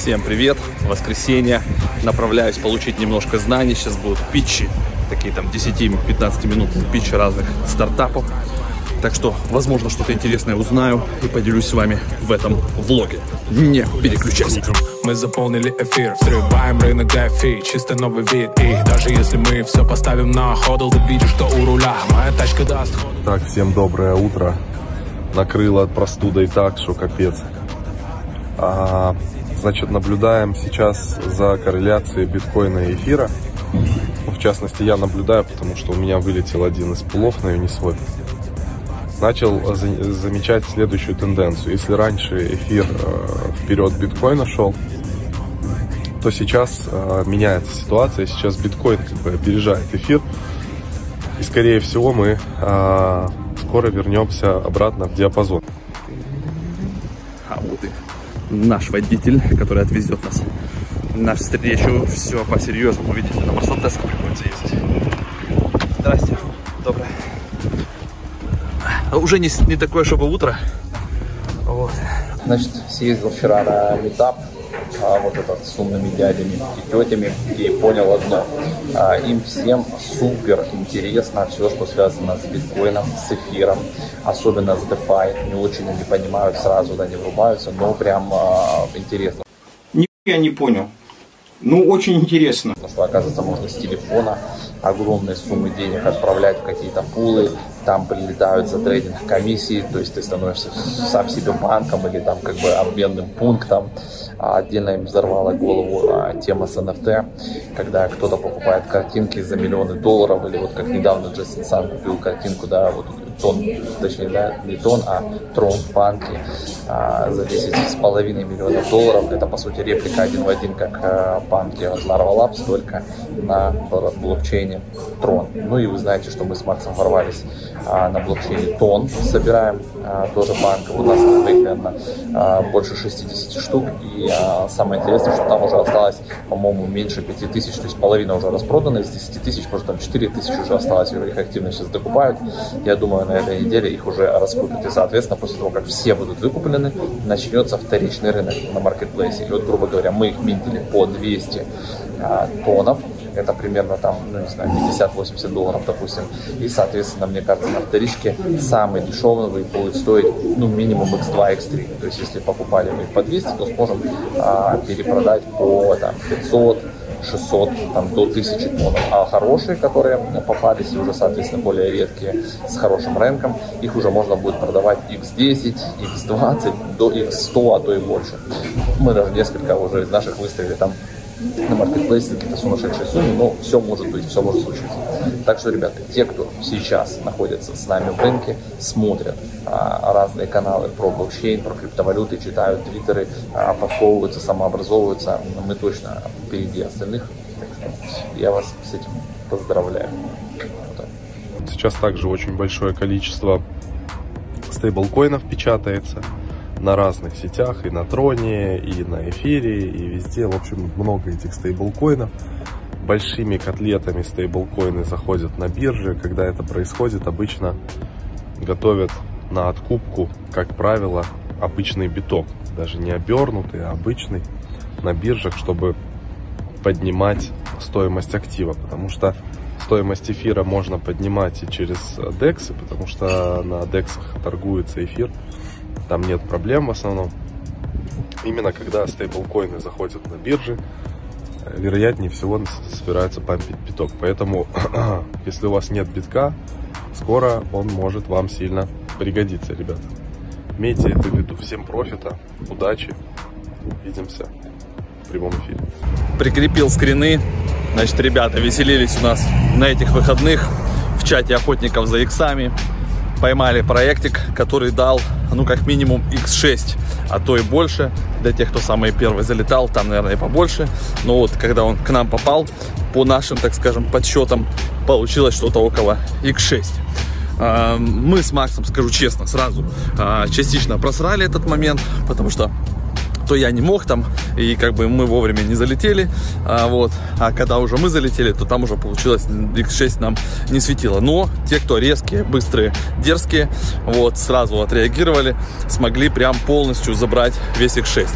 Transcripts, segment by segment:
Всем привет! Воскресенье. Направляюсь получить немножко знаний. Сейчас будут питчи. Такие там 10-15 минут питчи разных стартапов. Так что, возможно, что-то интересное узнаю и поделюсь с вами в этом влоге. Не переключайся. Мы заполнили эфир, взрываем рынок DeFi, чисто новый вид И даже если мы все поставим на ходл, ты видишь, что у руля моя тачка даст ход Так, всем доброе утро. Накрыло простудой так, что капец. А, значит, наблюдаем сейчас за корреляцией биткоина и эфира. В частности, я наблюдаю, потому что у меня вылетел один из пулов на Uniswap. Начал за- замечать следующую тенденцию. Если раньше эфир э, вперед биткоина шел, то сейчас э, меняется ситуация. Сейчас биткоин как бы опережает эфир. И скорее всего мы э, скоро вернемся обратно в диапазон. А вот и наш водитель, который отвезет нас на встречу. Все по-серьезному, видите, на Мерседеске приходится ездить. Здрасте. Доброе. Уже не, не такое, чтобы утро. Вот. Значит, съездил вчера на метап, а, вот этот с умными дядями и тетями, и понял одно. А, им всем супер интересно все, что связано с биткоином, с эфиром, особенно с DeFi. Не очень они понимают, сразу да, не врубаются, но прям а, интересно. Я не понял. Ну, очень интересно. Потому что, оказывается, можно с телефона огромные суммы денег отправлять в какие-то пулы, там прилетают за трейдинг комиссии, то есть ты становишься сам себе банком или там как бы обменным пунктом. А отдельно им взорвала голову а, тема с NFT, когда кто-то покупает картинки за миллионы долларов, или вот как недавно Джейсон Сан купил картинку, да, вот тон, точнее, да, не тон, а трон в банке а, за 10 с половиной миллионов долларов. Это, по сути, реплика один в один, как а, банки от Larva Labs, только на бл- блокчейне Трон. Ну и вы знаете, что мы с Максом ворвались а, на блокчейне Тон, собираем а, тоже банк. У нас наверное, а, больше 60 штук. И а, самое интересное, что там уже осталось, по-моему, меньше 5 тысяч, то есть половина уже распродана из 10 тысяч, может там 4 тысячи уже осталось, их активно сейчас докупают. Я думаю, на этой неделе их уже раскупят. И, соответственно, после того, как все будут выкуплены, начнется вторичный рынок на маркетплейсе. И вот, грубо говоря, мы их минтили по 200 а, тонов, это примерно там, ну не знаю, 50-80 долларов, допустим. И, соответственно, мне кажется, на вторичке самый дешевый будет стоить, ну, минимум x2, x3. То есть, если покупали мы по 200, то сможем а, перепродать по там, 500, 600, там, до 1000 тонн. А хорошие, которые попались, уже, соответственно, более редкие, с хорошим рынком, их уже можно будет продавать x10, x20, до x100, а то и больше. Мы даже несколько уже из наших выставили там на маркетплейсе какие-то сумасшедшие суммы, но все может быть, все может случиться. Так что, ребята, те, кто сейчас находится с нами в рынке, смотрят а, разные каналы про блокчейн, про криптовалюты, читают твиттеры, а, подковываются, самообразовываются, мы точно впереди остальных. Я вас с этим поздравляю. Сейчас также очень большое количество стейблкоинов печатается на разных сетях, и на Троне, и на Эфире, и везде. В общем, много этих стейблкоинов. Большими котлетами стейблкоины заходят на биржи. Когда это происходит, обычно готовят на откупку, как правило, обычный биток. Даже не обернутый, а обычный на биржах, чтобы поднимать стоимость актива, потому что стоимость эфира можно поднимать и через дексы, потому что на дексах торгуется эфир, там нет проблем в основном. Именно когда стейблкоины заходят на биржи, э, вероятнее всего с- собирается пампить биток. Поэтому, если у вас нет битка, скоро он может вам сильно пригодиться, ребята. Имейте это в виду. Всем профита, удачи, увидимся в прямом эфире. Прикрепил скрины. Значит, ребята веселились у нас на этих выходных в чате охотников за иксами. Поймали проектик, который дал, ну, как минимум x6, а то и больше. Для тех, кто самый первый залетал, там, наверное, и побольше. Но вот, когда он к нам попал, по нашим, так скажем, подсчетам, получилось что-то около x6. А, Мы с Максом, скажу честно, сразу а, частично просрали этот момент, потому что то я не мог там, и как бы мы вовремя не залетели, а, вот, а когда уже мы залетели, то там уже получилось, X6 нам не светило, но те, кто резкие, быстрые, дерзкие, вот, сразу отреагировали, смогли прям полностью забрать весь X6.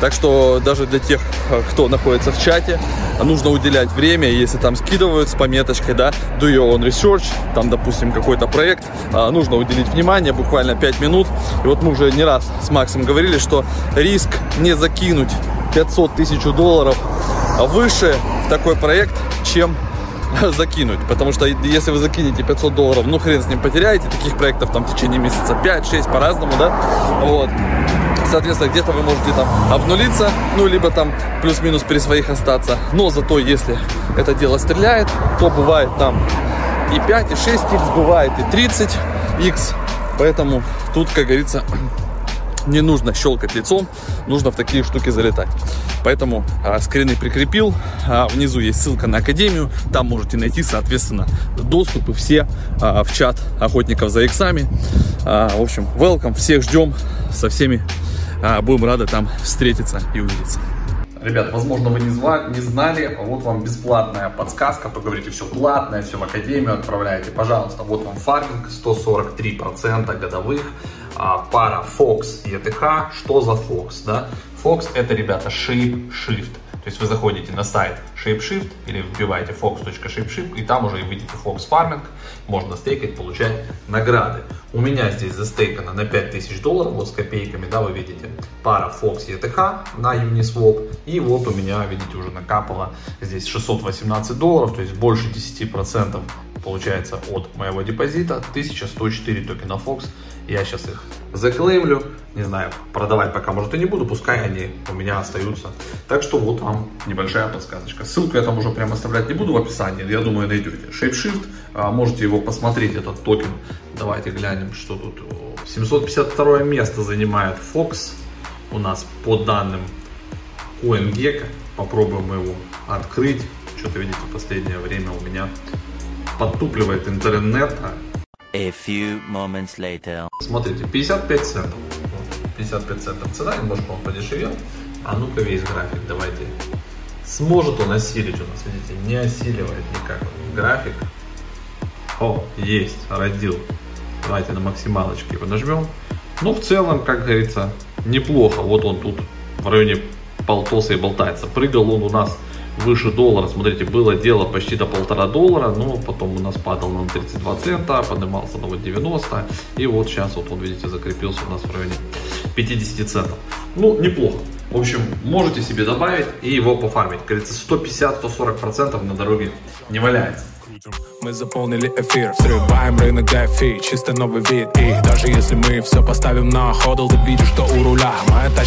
Так что даже для тех, кто находится в чате, нужно уделять время, если там скидывают с пометочкой, да, do your own research, там, допустим, какой-то проект, а, нужно уделить внимание, буквально 5 минут. И вот мы уже не раз с Максом говорили, что риск не закинуть 500 тысяч долларов выше в такой проект, чем закинуть. Потому что если вы закинете 500 долларов, ну хрен с ним потеряете. Таких проектов там в течение месяца 5-6 по-разному, да. Вот. Соответственно, где-то вы можете там обнулиться, ну, либо там плюс-минус при своих остаться. Но зато, если это дело стреляет, то бывает там и 5, и 6 x, бывает и 30 x. Поэтому тут, как говорится, не нужно щелкать лицом, нужно в такие штуки залетать. Поэтому а, скрины прикрепил, а, внизу есть ссылка на академию, там можете найти, соответственно, доступы все а, в чат охотников за иксами. А, в общем, welcome, всех ждем, со всеми а, будем рады там встретиться и увидеться. Ребят, возможно, вы не, звали, не знали, вот вам бесплатная подсказка, поговорите, все платное, все в академию отправляете, пожалуйста, вот вам фарминг, 143% годовых, а, пара Fox и ETH, что за Fox, да? Fox это, ребята, Shape Shift, то есть вы заходите на сайт ShapeShift или вбиваете fox.shapeshift и там уже видите Fox Farming, можно стейкать, получать награды. У меня здесь застейкано на 5000 долларов, вот с копейками, да, вы видите, пара Fox ETH на Uniswap. И вот у меня, видите, уже накапало здесь 618 долларов, то есть больше 10% получается от моего депозита. 1104 токена Fox. Я сейчас их заклеймлю. Не знаю, продавать пока может и не буду, пускай они у меня остаются. Так что вот вам небольшая подсказочка. Ссылку я там уже прямо оставлять не буду в описании, я думаю найдете. ShapeShift, а, можете его посмотреть, этот токен. Давайте глянем, что тут. 752 место занимает Fox у нас по данным CoinGecko. Попробуем его открыть. Что-то, видите, в последнее время у меня подтупливает интернет. A few moments later. Смотрите, 55 центов. 55 центов цена, немножко он подешевел. А ну-ка весь график давайте. Сможет он осилить у нас, видите, не осиливает никак график. О, есть, родил. Давайте на максималочке его нажмем. Ну, в целом, как говорится, неплохо. Вот он тут в районе полтоса и болтается. Прыгал он у нас выше доллара. Смотрите, было дело почти до полтора доллара, но потом у нас падал на 32 цента, поднимался на вот 90. И вот сейчас вот он, видите, закрепился у нас в районе 50 центов. Ну, неплохо. В общем, можете себе добавить и его пофармить. Говорится, 150-140% на дороге не валяется. Мы заполнили эфир, взрываем рынок DeFi, чисто новый вид И даже если мы все поставим на ходл, ты видишь, что у руля моя тачка